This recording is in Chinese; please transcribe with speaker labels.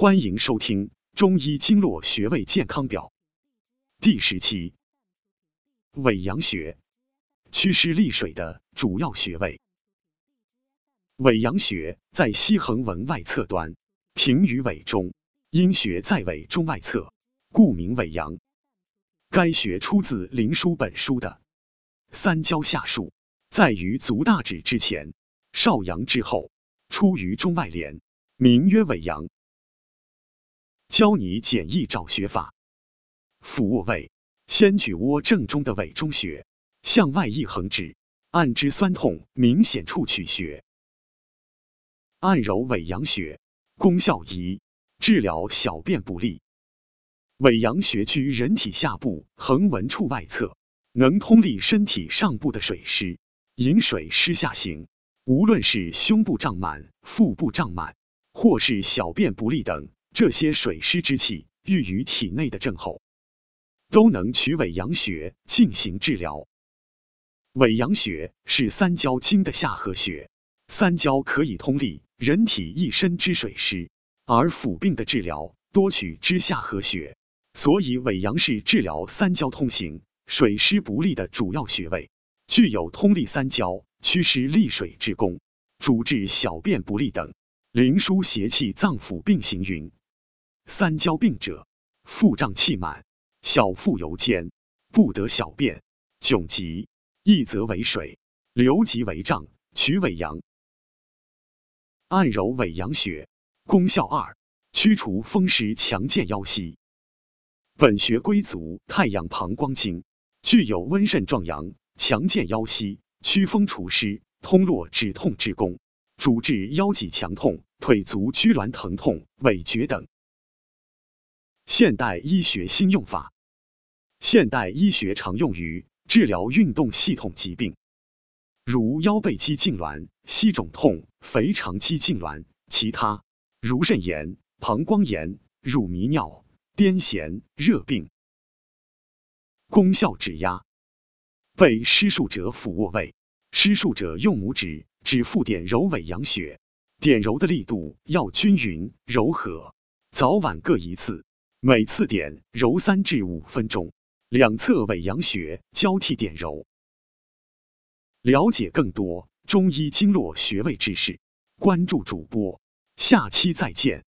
Speaker 1: 欢迎收听《中医经络穴位健康表》第十期。尾阳穴，祛湿利水的主要穴位。尾阳穴在膝横纹外侧端，平于尾中，阴穴在尾中外侧，故名尾阳。该穴出自《灵枢·本书》的三焦下束，在于足大趾之前，少阳之后，出于中外连，名曰尾阳。教你简易找穴法。俯卧位，先举窝正中的尾中穴，向外一横指，按之酸痛明显处取穴。按揉尾阳穴，功效一：治疗小便不利。尾阳穴居人体下部横纹处外侧，能通利身体上部的水湿，引水湿下行。无论是胸部胀满、腹部胀满，或是小便不利等。这些水湿之气郁于体内的症候，都能取伪阳穴进行治疗。伪阳穴是三焦经的下合穴，三焦可以通利人体一身之水湿，而腑病的治疗多取之下合穴，所以伪阳是治疗三焦通行、水湿不利的主要穴位，具有通利三焦、祛湿利水之功，主治小便不利等。灵枢邪气脏腑并行云。三焦病者，腹胀气满，小腹尤坚，不得小便，窘急，一则为水，流即为胀，取尾阳。按揉尾阳穴，功效二：驱除风湿，强健腰膝。本穴归足太阳膀胱经，具有温肾壮阳、强健腰膝、驱风除湿、通络止痛之功，主治腰脊强痛、腿足拘挛疼痛、痿厥等。现代医学新用法，现代医学常用于治疗运动系统疾病，如腰背肌痉挛、膝肿痛、腓肠肌痉挛，其他。如肾炎、膀胱炎、乳糜尿、癫痫、热病。功效指压，被施术者俯卧位，施术者用拇指指腹点揉尾阳穴，点揉的力度要均匀柔和，早晚各一次。每次点揉三至五分钟，两侧尾阳穴交替点揉。了解更多中医经络穴位知识，关注主播，下期再见。